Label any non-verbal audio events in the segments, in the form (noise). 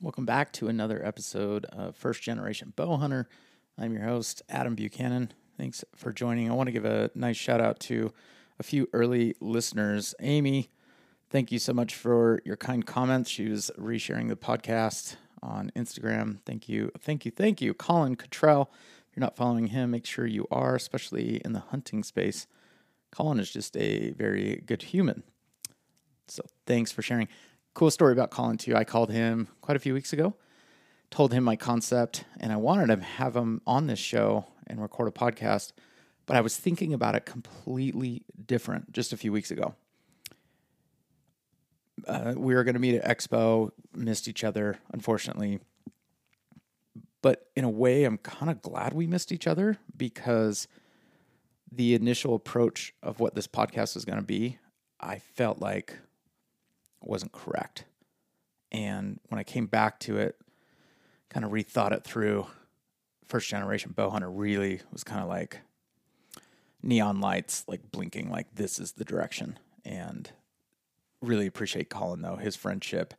Welcome back to another episode of First Generation Bow Hunter. I'm your host, Adam Buchanan. Thanks for joining. I want to give a nice shout out to a few early listeners. Amy, thank you so much for your kind comments. She was resharing the podcast on Instagram. Thank you. Thank you. Thank you. Colin Cottrell. If you're not following him, make sure you are, especially in the hunting space. Colin is just a very good human. So thanks for sharing. Cool story about Colin, too. I called him quite a few weeks ago, told him my concept, and I wanted to have him on this show and record a podcast, but I was thinking about it completely different just a few weeks ago. Uh, we were going to meet at Expo, missed each other, unfortunately. But in a way, I'm kind of glad we missed each other because the initial approach of what this podcast was going to be, I felt like wasn't correct. And when I came back to it, kind of rethought it through, first generation bow hunter really was kind of like neon lights, like blinking, like this is the direction. And really appreciate Colin though, his friendship.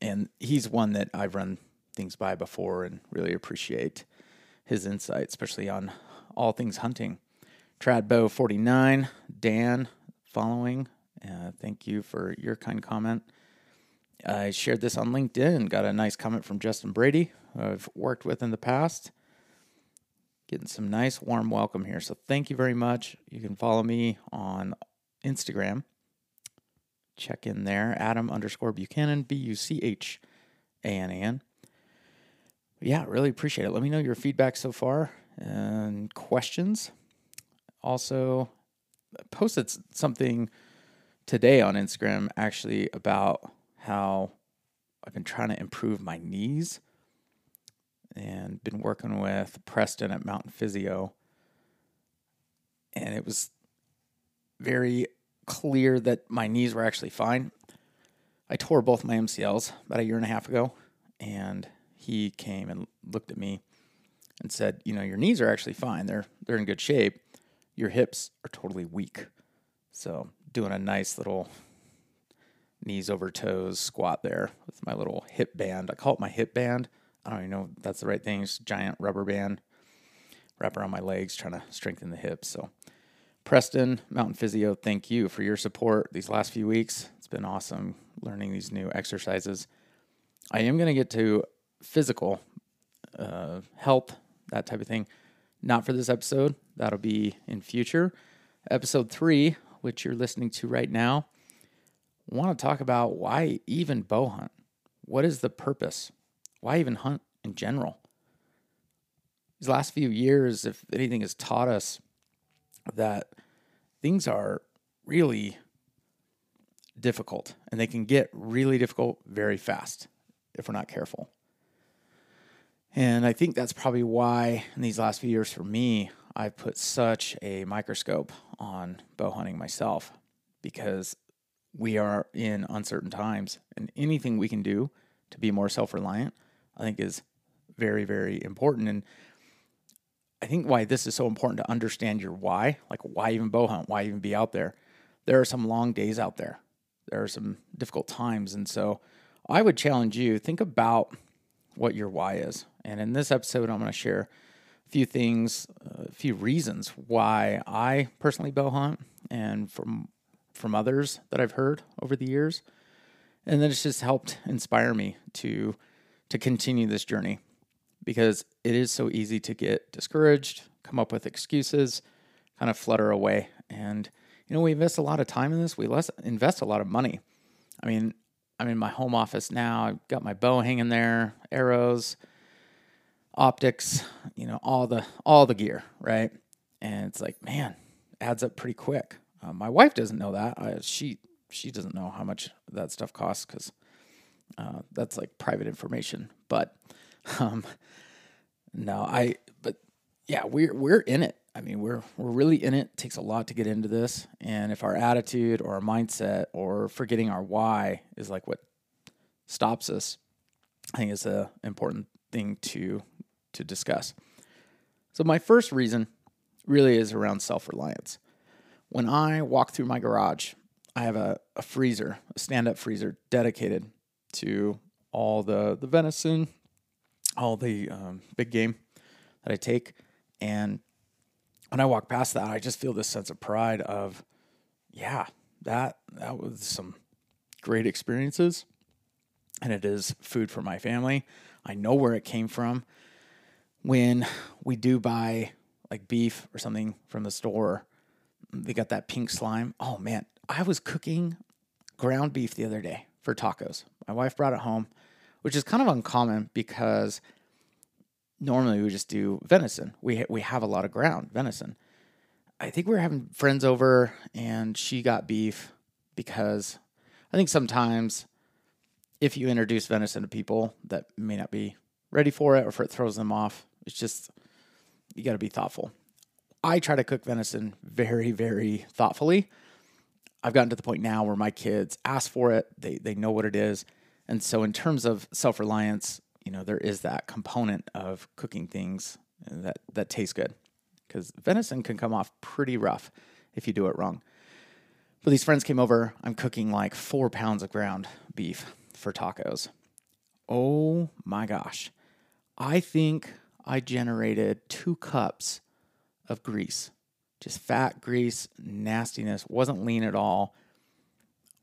And he's one that I've run things by before and really appreciate his insight, especially on all things hunting. Trad Bow 49, Dan following. Uh, thank you for your kind comment. I shared this on LinkedIn, got a nice comment from Justin Brady, I've worked with in the past. Getting some nice warm welcome here. So thank you very much. You can follow me on Instagram. Check in there, Adam underscore Buchanan, B U C H A N A N. Yeah, really appreciate it. Let me know your feedback so far and questions. Also, posted something today on Instagram actually about how I've been trying to improve my knees and been working with Preston at Mountain Physio. And it was very clear that my knees were actually fine. I tore both my MCLs about a year and a half ago, and he came and looked at me and said, "You know, your knees are actually fine. They're they're in good shape. Your hips are totally weak." So, doing a nice little knees over toes squat there with my little hip band. I call it my hip band. I don't even know if that's the right thing. It's giant rubber band wrap around my legs, trying to strengthen the hips. So, Preston, Mountain Physio, thank you for your support these last few weeks. It's been awesome learning these new exercises. I am going to get to physical uh, health, that type of thing. Not for this episode. That'll be in future. Episode three, which you're listening to right now, I want to talk about why even bow hunt. What is the purpose? Why even hunt in general? These last few years, if anything has taught us that things are really difficult and they can get really difficult very fast if we're not careful. And I think that's probably why in these last few years for me, I've put such a microscope on bow hunting myself because we are in uncertain times and anything we can do to be more self reliant, I think is very, very important. And I think why this is so important to understand your why, like why even bow hunt, why even be out there. There are some long days out there. There are some difficult times. And so I would challenge you, think about what your why is. And in this episode, I'm going to share few things, a few reasons why I personally bow hunt and from from others that I've heard over the years. And then it's just helped inspire me to to continue this journey because it is so easy to get discouraged, come up with excuses, kind of flutter away. And you know, we invest a lot of time in this. We less invest a lot of money. I mean, I'm in my home office now. I've got my bow hanging there, arrows, optics, you know, all the all the gear, right? And it's like, man, adds up pretty quick. Uh, my wife doesn't know that. I, she she doesn't know how much that stuff costs because uh, that's like private information. But (laughs) um, no, I but yeah, we're we're in it. I mean, we're we're really in it. it. Takes a lot to get into this, and if our attitude or our mindset or forgetting our why is like what stops us, I think it's a important thing to to discuss. So my first reason really is around self reliance. When I walk through my garage, I have a, a freezer, a stand up freezer dedicated to all the the venison, all the um, big game that I take, and when I walk past that, I just feel this sense of pride of, yeah, that that was some great experiences, and it is food for my family. I know where it came from. When we do buy like beef or something from the store, they got that pink slime. Oh man, I was cooking ground beef the other day for tacos. My wife brought it home, which is kind of uncommon because normally we just do venison. We ha- we have a lot of ground venison. I think we were having friends over and she got beef because I think sometimes if you introduce venison to people that may not be ready for it or if it throws them off, it's just you got to be thoughtful. I try to cook venison very very thoughtfully. I've gotten to the point now where my kids ask for it, they they know what it is. And so in terms of self-reliance, you know, there is that component of cooking things that that taste good because venison can come off pretty rough if you do it wrong. But these friends came over. I'm cooking like four pounds of ground beef for tacos. Oh my gosh. I think I generated two cups of grease. Just fat, grease, nastiness. Wasn't lean at all.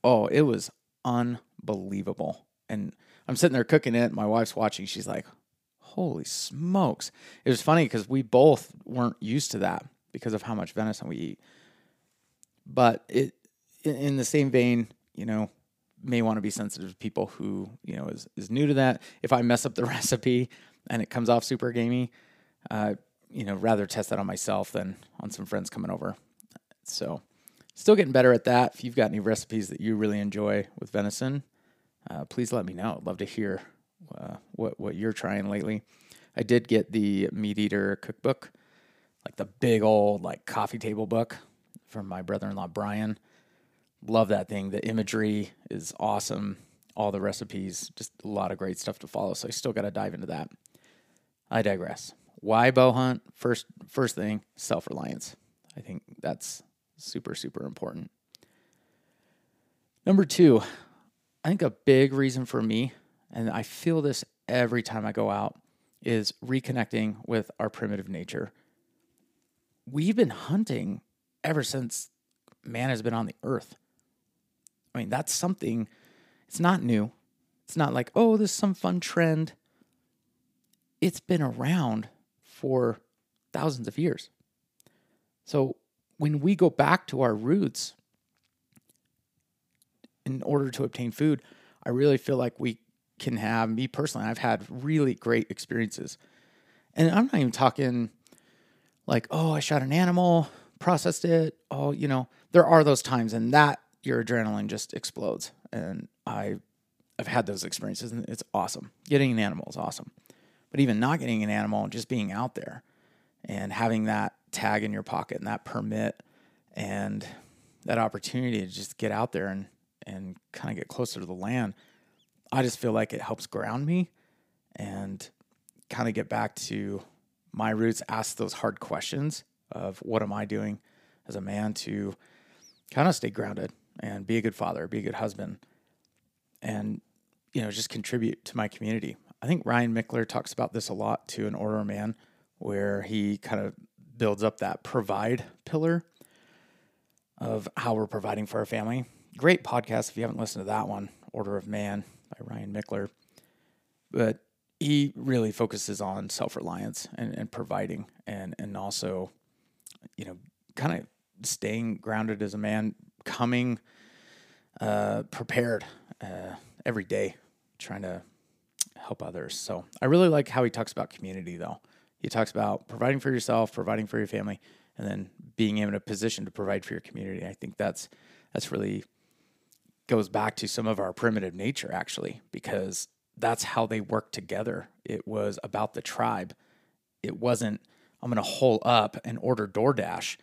Oh, it was unbelievable. And I'm sitting there cooking it. My wife's watching. She's like, holy smokes. It was funny because we both weren't used to that because of how much venison we eat. But it, in the same vein, you know, may want to be sensitive to people who, you know, is, is new to that. If I mess up the (laughs) recipe and it comes off super gamey, uh, you know, rather test that on myself than on some friends coming over. So, still getting better at that. If you've got any recipes that you really enjoy with venison, uh, please let me know. I'd love to hear uh, what what you're trying lately. I did get the MeatEater cookbook, like the big old like coffee table book from my brother-in-law Brian. Love that thing. The imagery is awesome. All the recipes, just a lot of great stuff to follow. So I still got to dive into that. I digress. Why bow hunt? First, first thing, self reliance. I think that's super, super important. Number two, I think a big reason for me and I feel this every time I go out, is reconnecting with our primitive nature. We've been hunting ever since man has been on the earth. I mean, that's something, it's not new. It's not like, oh, this is some fun trend. It's been around for thousands of years. So when we go back to our roots in order to obtain food, I really feel like we can have, me personally, I've had really great experiences. And I'm not even talking like, oh, I shot an animal, processed it. Oh, you know, there are those times and that your adrenaline just explodes. And I I've had those experiences and it's awesome. Getting an animal is awesome. But even not getting an animal and just being out there and having that tag in your pocket and that permit and that opportunity to just get out there and and kind of get closer to the land I just feel like it helps ground me and kind of get back to my roots, ask those hard questions of what am I doing as a man to kind of stay grounded and be a good father, be a good husband, and you know just contribute to my community. I think Ryan Michler talks about this a lot to an order man, where he kind of builds up that provide pillar of how we're providing for our family. Great podcast if you haven't listened to that one, Order of Man by Ryan Michler. But he really focuses on self reliance and, and providing and, and also, you know, kind of staying grounded as a man, coming uh, prepared uh, every day, trying to help others. So I really like how he talks about community, though. He talks about providing for yourself, providing for your family, and then being in a position to provide for your community. I think that's that's really goes back to some of our primitive nature, actually, because that's how they worked together. It was about the tribe. It wasn't, I'm going to hole up and order DoorDash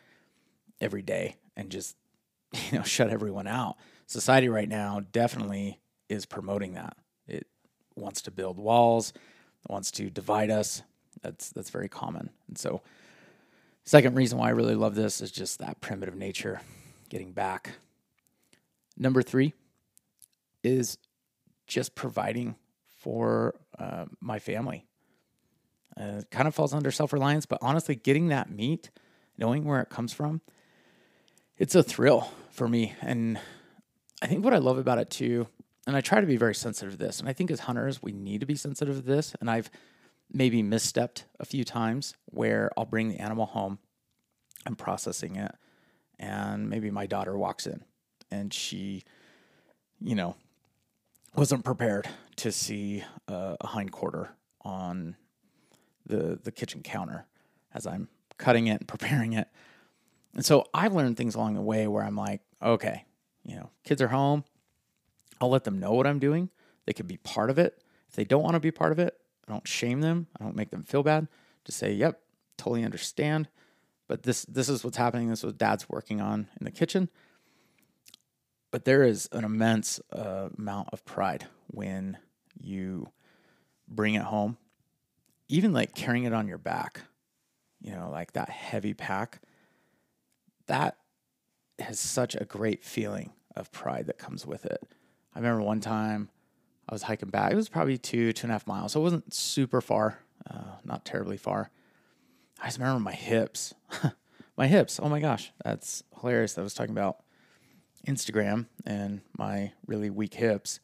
every day and just, (laughs) you know, shut everyone out. Society right now definitely is promoting that. Wants to build walls, wants to divide us. That's that's very common. And so second reason why I really love this is just that primitive nature getting back Number three is just providing for uh, my family. Uh, it kind of falls under self reliance, but honestly, getting that meat, knowing where it comes from, it's a thrill for me. And I think what I love about it too, and I try to be very sensitive to this, and I think as hunters, we need to be sensitive to this. And I've maybe misstepped a few times where I'll bring the animal home, I'm processing it, and maybe my daughter walks in and she, you know, wasn't prepared to see a, a hind quarter on the the kitchen counter as I'm cutting it and preparing it. And so I've learned things along the way where I'm like, okay, you know, kids are home. I'll let them know what I'm doing. They can be part of it. If they don't want to be part of it, I don't shame them. I don't make them feel bad. Just say, "Yep, totally understand." But this this is what's happening. This is what Dad's working on in the kitchen. But there is an immense uh, amount of pride when you bring it home, even like carrying it on your back. You know, like that heavy pack. That has such a great feeling of pride that comes with it. I remember one time I was hiking back. It was probably two, two and a half miles. So it wasn't super far, uh, not terribly far. I just remember my hips. (laughs) my hips. Oh my gosh, that's hilarious. I was talking about Instagram and my really weak hips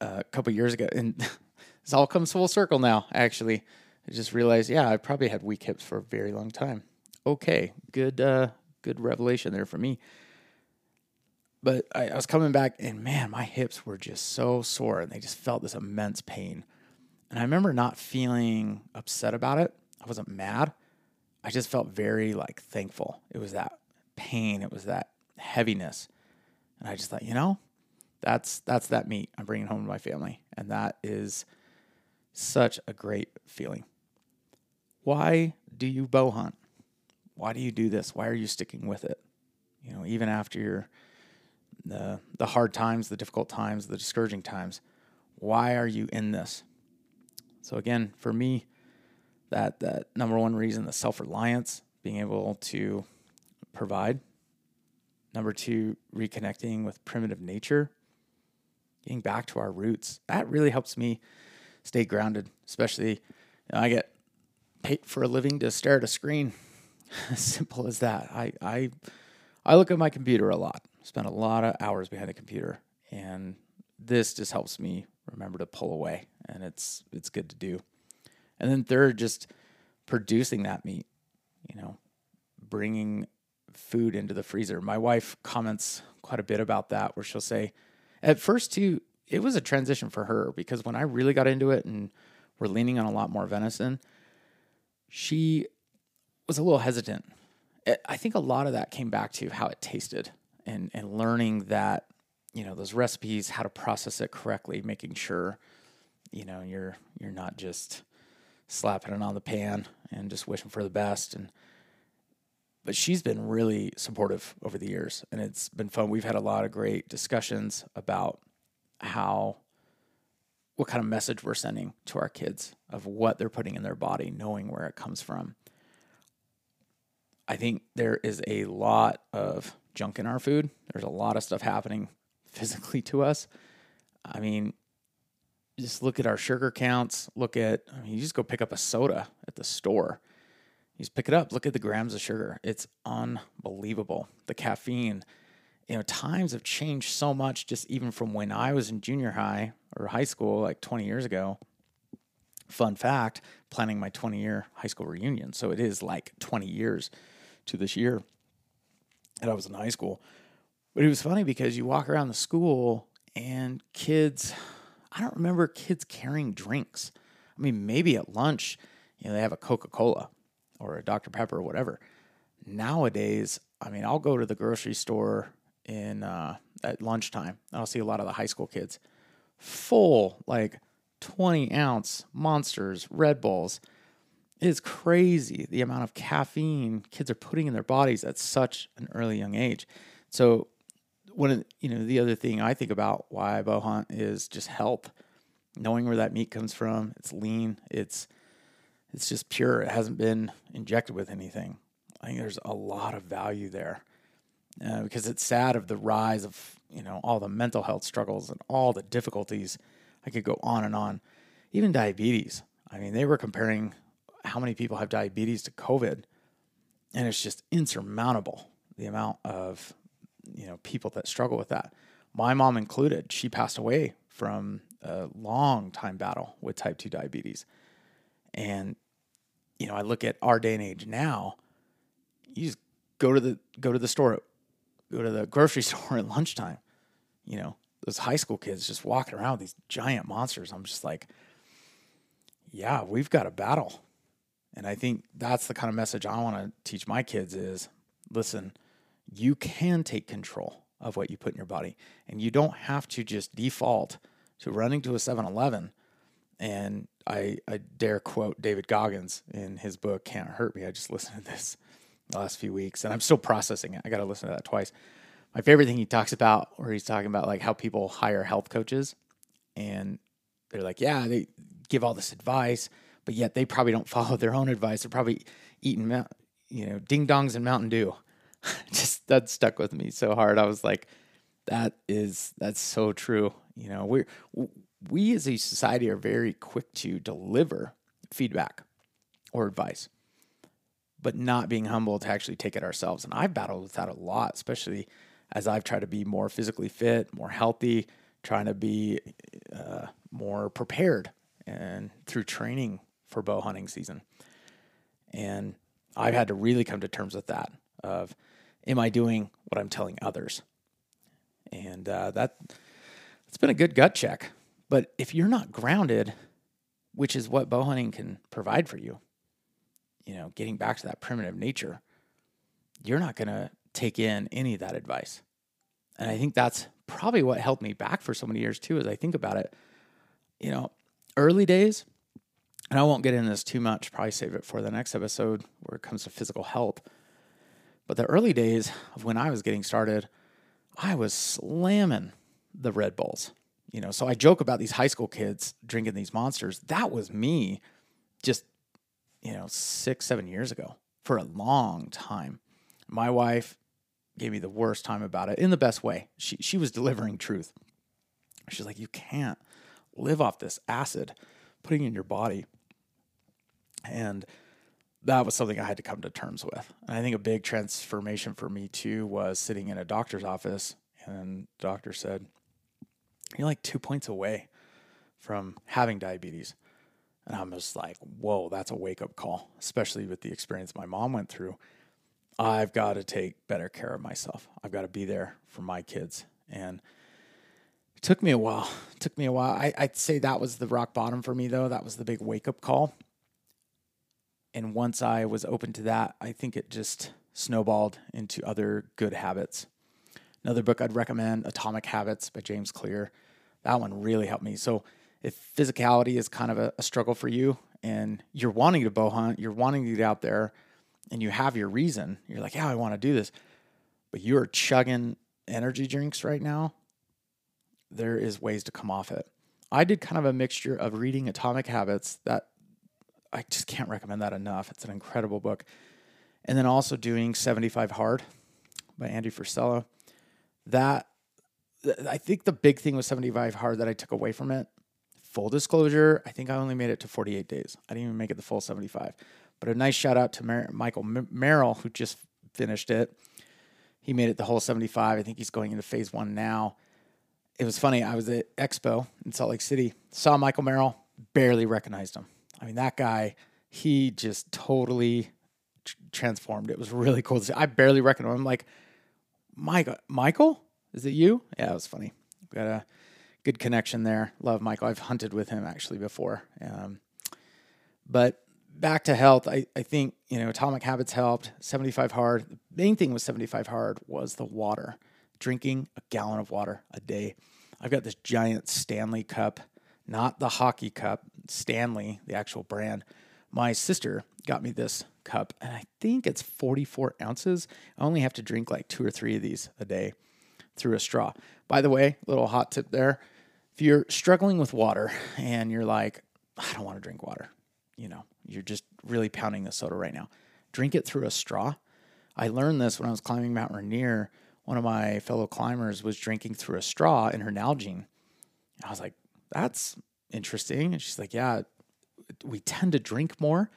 uh, a couple years ago. And (laughs) this all comes full circle now, actually. I just realized, yeah, I probably had weak hips for a very long time. Okay, good, uh, good revelation there for me. But I, I was coming back, and man, my hips were just so sore, and they just felt this immense pain. And I remember not feeling upset about it. I wasn't mad. I just felt very like thankful. It was that pain. It was that heaviness. And I just thought, you know, that's that's that meat I'm bringing home to my family, and that is such a great feeling. Why do you bow hunt? Why do you do this? Why are you sticking with it? You know, even after your the the hard times, the difficult times, the discouraging times. Why are you in this? So again, for me, that that number one reason, the self reliance, being able to provide. Number two, reconnecting with primitive nature, getting back to our roots. That really helps me stay grounded, especially you know, I get paid for a living to stare at a screen. (laughs) simple as that. I, I I look at my computer a lot spend a lot of hours behind the computer, and this just helps me remember to pull away, and it's it's good to do. And then third, just producing that meat, you know, bringing food into the freezer. My wife comments quite a bit about that, where she'll say, at first too, it was a transition for her because when I really got into it and we're leaning on a lot more venison, she was a little hesitant. I think a lot of that came back to how it tasted and and learning that you know those recipes, how to process it correctly, making sure you know you're you're not just slapping it on the pan and just wishing for the best. And but she's been really supportive over the years and it's been fun. We've had a lot of great discussions about how what kind of message we're sending to our kids of what they're putting in their body knowing where it comes from. I think there is a lot of junk in our food. There's a lot of stuff happening (laughs) physically to us. I mean, just look at our sugar counts. Look at, I mean, you just go pick up a soda at the store. You just pick it up. Look at the grams of sugar. It's unbelievable. The caffeine, you know, times have changed so much just even from when I was in junior high or high school, like 20 years ago. Fun fact planning my 20 year high school reunion. So it is like 20 years to this year that I was in high school. But it was funny because you walk around the school and kids, I don't remember kids carrying drinks. I mean, maybe at lunch, you know, they have a Coca Cola or a Dr. Pepper or whatever. Nowadays, I mean, I'll go to the grocery store in uh, at lunchtime. I'll see a lot of the high school kids full, like 20 ounce monsters, Red Bulls. It is crazy the amount of caffeine kids are putting in their bodies at such an early young age. So one of you know the other thing I think about why bow hunt is just health, knowing where that meat comes from. It's lean. It's it's just pure. It hasn't been injected with anything. I think there's a lot of value there uh, because it's sad of the rise of you know all the mental health struggles and all the difficulties I could go on and on. Even diabetes. I mean, they were comparing how many people have diabetes to COVID, and it's just insurmountable the amount of you know people that struggle with that. My mom included. She passed away from a long time battle with type 2 diabetes. And you know, I look at our day and age now, you just go to the go to the store, go to the grocery (laughs) store at lunchtime. You know, those high school kids just walking around with these giant monsters. I'm just like, yeah, we've got a battle. And I think that's the kind of message I want to teach my kids is listen, you can take control of what you put in your body. And you don't have to just default to running to a 7 Eleven. And I, I dare quote David Goggins in his book, Can't Hurt Me. I just (laughs) listened to this the last few weeks and I'm still processing it. I got to listen to that twice. My favorite thing he talks about, where he's talking about like how people hire health coaches and they're like, yeah, they give all this advice, but yet they probably don't follow their own advice. They're probably eating, you know, ding dongs and Mountain Dew. (laughs) just that stuck with me so hard. I was like, that is that's so true. You know, we we as a society are very quick to deliver feedback or advice, but not being humble to actually take it ourselves. And I've battled with that a lot, especially as I've tried to be more physically fit, more healthy, trying to be uh, more prepared, and through training for bow hunting season. And I've had to really come to terms with that. Of, am I doing what I'm telling others? And uh, that it's been a good gut check. But if you're not grounded, which is what bow hunting can provide for you, you know, getting back to that primitive nature, you're not going to take in any of that advice. And I think that's probably what held me back for so many years too, as I think about it. You know, early days, and I won't get into this too much, probably save it for the next episode where it comes to physical health. But the early days of when I was getting started, I was slamming the Red Bulls. You know, so I joke about these high school kids drinking these monsters. That was me just, you know, six, seven years ago for a long time. My wife gave me the worst time about it in the best way. She she was delivering truth. She's like, you can't live off this acid putting in your body. And that was something I had to come to terms with. And I think a big transformation for me too was sitting in a doctor's office and the doctor said, You're like two points away from having diabetes. And I'm just like, whoa, that's a wake up call, especially with the experience my mom went through. I've got to take better care of myself. I've got to be there for my kids. And it took me a while. It took me a while. I, I'd say that was the rock bottom for me, though. That was the big wake up call. And once I was open to that, I think it just snowballed into other good habits. Another book I'd recommend, Atomic Habits by James Clear. That one really helped me. So, if physicality is kind of a, a struggle for you and you're wanting to bow hunt, you're wanting to get out there, and you have your reason, you're like, yeah, I want to do this, but you're chugging energy drinks right now, there is ways to come off it. I did kind of a mixture of reading Atomic Habits that I just can't recommend that enough. It's an incredible book. And then also doing 75 Hard by Andy Frisella. That I think the big thing with 75 Hard that I took away from it, full disclosure, I think I only made it to 48 days. I didn't even make it the full 75. But a nice shout out to Mer- Michael M- Merrill, who just finished it. He made it the whole 75. I think he's going into phase one now. It was funny. I was at Expo in Salt Lake City, saw Michael Merrill, barely recognized him. I mean, that guy, he just totally tr- transformed. It was really cool to see. I barely recognized him. I'm like, Michael, Michael, is it you? Yeah, it was funny. Got a good connection there. Love Michael. I've hunted with him actually before. Um, but back to health, I, I think, you know, Atomic Habits helped. 75 Hard. The main thing with 75 Hard was the water, drinking a gallon of water a day. I've got this giant Stanley cup, not the hockey cup, Stanley, the actual brand. My sister got me this cup, and I think it's 44 ounces. I only have to drink like two or three of these a day through a straw. By the way, little hot tip there. If you're struggling with water and you're like, I don't want to drink water, you know, you're just really pounding the soda right now, drink it through a straw. I learned this when I was climbing Mount Rainier. One of my fellow climbers was drinking through a straw in her Nalgene. I was like, that's interesting. And she's like, yeah, we tend to drink more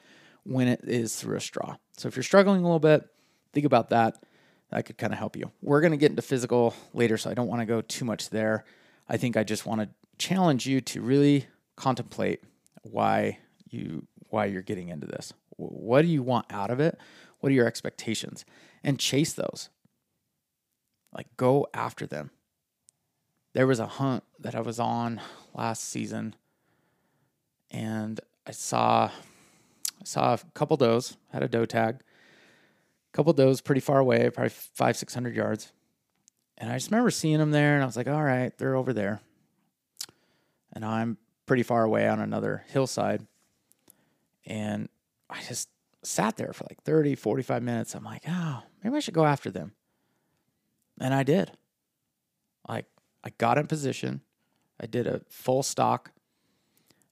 when it is through a straw. So if you're struggling a little bit, think about that. That could kind of help you. We're going to get into physical later, so I don't want to go too much there. I think I just want to challenge you to really contemplate why you why you're getting into this. What do you want out of it? What are your expectations? And chase those. Like go after them. There was a hunt that I was on last season and I saw I saw a couple does, had a doe tag. A couple does pretty far away, probably five, six hundred yards. And I just remember seeing them there and I was like, all right, they're over there. And I'm pretty far away on another hillside. And I just sat there for like 30, 45 minutes. I'm like, oh, maybe I should go after them. And I did. I got in position. I did a full stalk.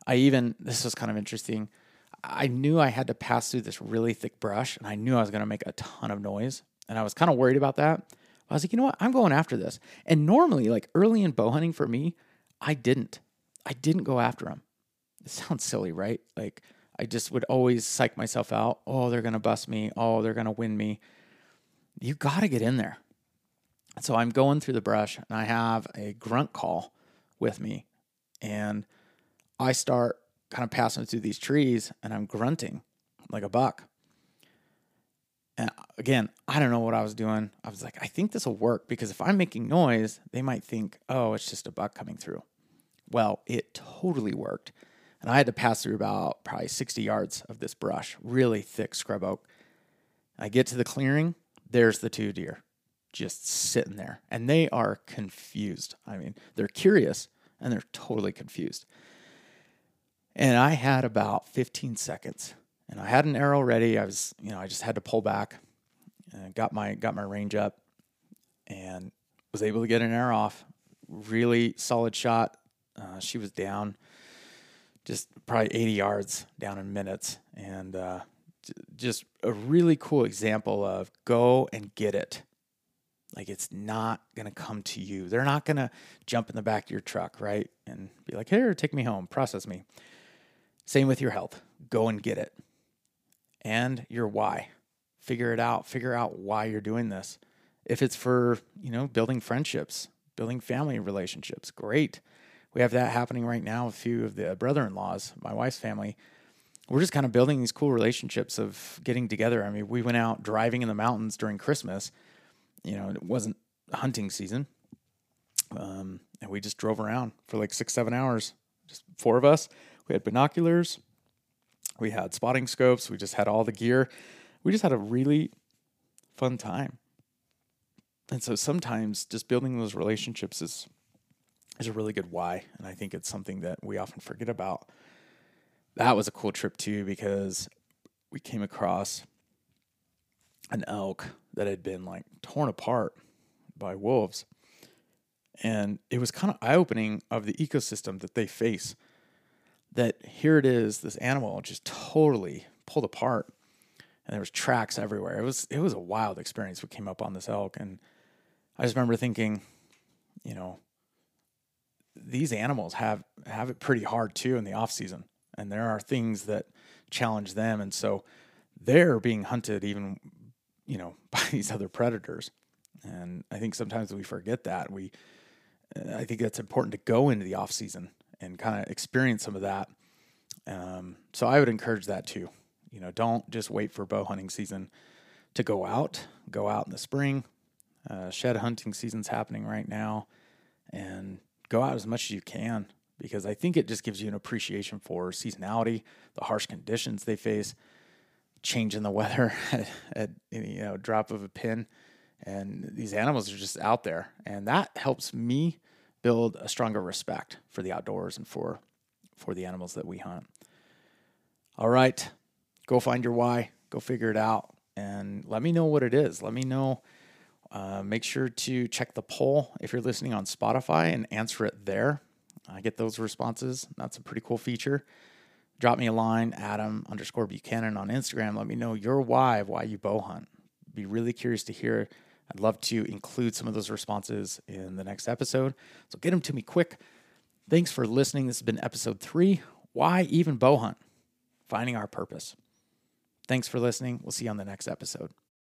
I even, this was kind of interesting. I knew I had to pass through this really thick brush and I knew I was going to make a ton of noise. And I was kind of worried about that. I was like, you know what? I'm going after this. And normally, like early in bow hunting for me, I didn't. I didn't go after them. It sounds silly, right? Like I just would always psych myself out. Oh, they're going to bust me. Oh, they're going to win me. You got to get in there. So I'm going through the brush and I have a grunt call with me. And I start kind of passing through these trees and I'm grunting like a buck. And again, I don't know what I was doing. I was like, I think this will work because if I'm making noise, they might think, oh, it's just a buck coming through. Well, it totally worked. And I had to pass through about probably 60 yards of this brush, really thick scrub oak. I get to the clearing, there's the two deer just sitting there. And they are confused. I mean, they're curious and they're totally confused. And I had about 15 seconds and I had an arrow ready. I was, you know, I just had to pull back and got my got my range up and was able to get an arrow off. Really solid shot. Uh, she was down just probably 80 yards down in minutes and uh, just a really cool example of go and get it. Like it's not going to come to you. They're not going to jump in the back of your truck, right? And be like, here, take me home, process me. Same with your health. Go and get it. And your why. Figure it out. Figure out why you're doing this. If it's for, you know, building friendships, building family relationships, great. We have that happening right now a few of the uh, brother in laws, my wife's family. We're just kind of building these cool relationships of getting together. I mean, we went out driving in the mountains during Christmas. You know, it wasn't hunting season. Um, and we just drove around for like six, seven hours, just four of us. We had binoculars, we had spotting scopes, we just had all the gear. We just had a really fun time. And so sometimes just building those relationships is is a really good why, and I think it's something that we often forget about. That was a cool trip too because we came across an elk that had been like torn apart by wolves. And it was kind of eye opening of the ecosystem that they face that here it is, this animal just totally pulled apart, and there was tracks everywhere. It was it was a wild experience. We came up on this elk, and I just remember thinking, you know, these animals have have it pretty hard too in the off season, and there are things that challenge them, and so they're being hunted even, you know, (laughs) by these other predators. And I think sometimes we forget that we. I think that's important to go into the off season and kind of experience some of that. Um, so I would encourage that too. You know, don't just wait for bow hunting season to go out. Go out in the spring. Uh, shed hunting season's happening right now, and go out as much as you can because I think it just gives you an appreciation for seasonality, the harsh conditions they face, change in the weather (laughs) at, at you know drop of a pin, and these animals are just out there, and that helps me build a stronger respect for the outdoors and for for the animals that we hunt. All right, go find your why, go figure it out, and let me know what it is. Let me know. Uh, make sure to check the poll if you're listening on Spotify and answer it there. I get those responses. That's a pretty cool feature. Drop me a line, Adam underscore Buchanan on Instagram. Let me know your why of why you bow hunt. Be really curious to hear I'd love to include some of those responses in the next episode. So get them to me quick. Thanks for listening. This has been episode three Why Even Bow Hunt? Finding Our Purpose. Thanks for listening. We'll see you on the next episode.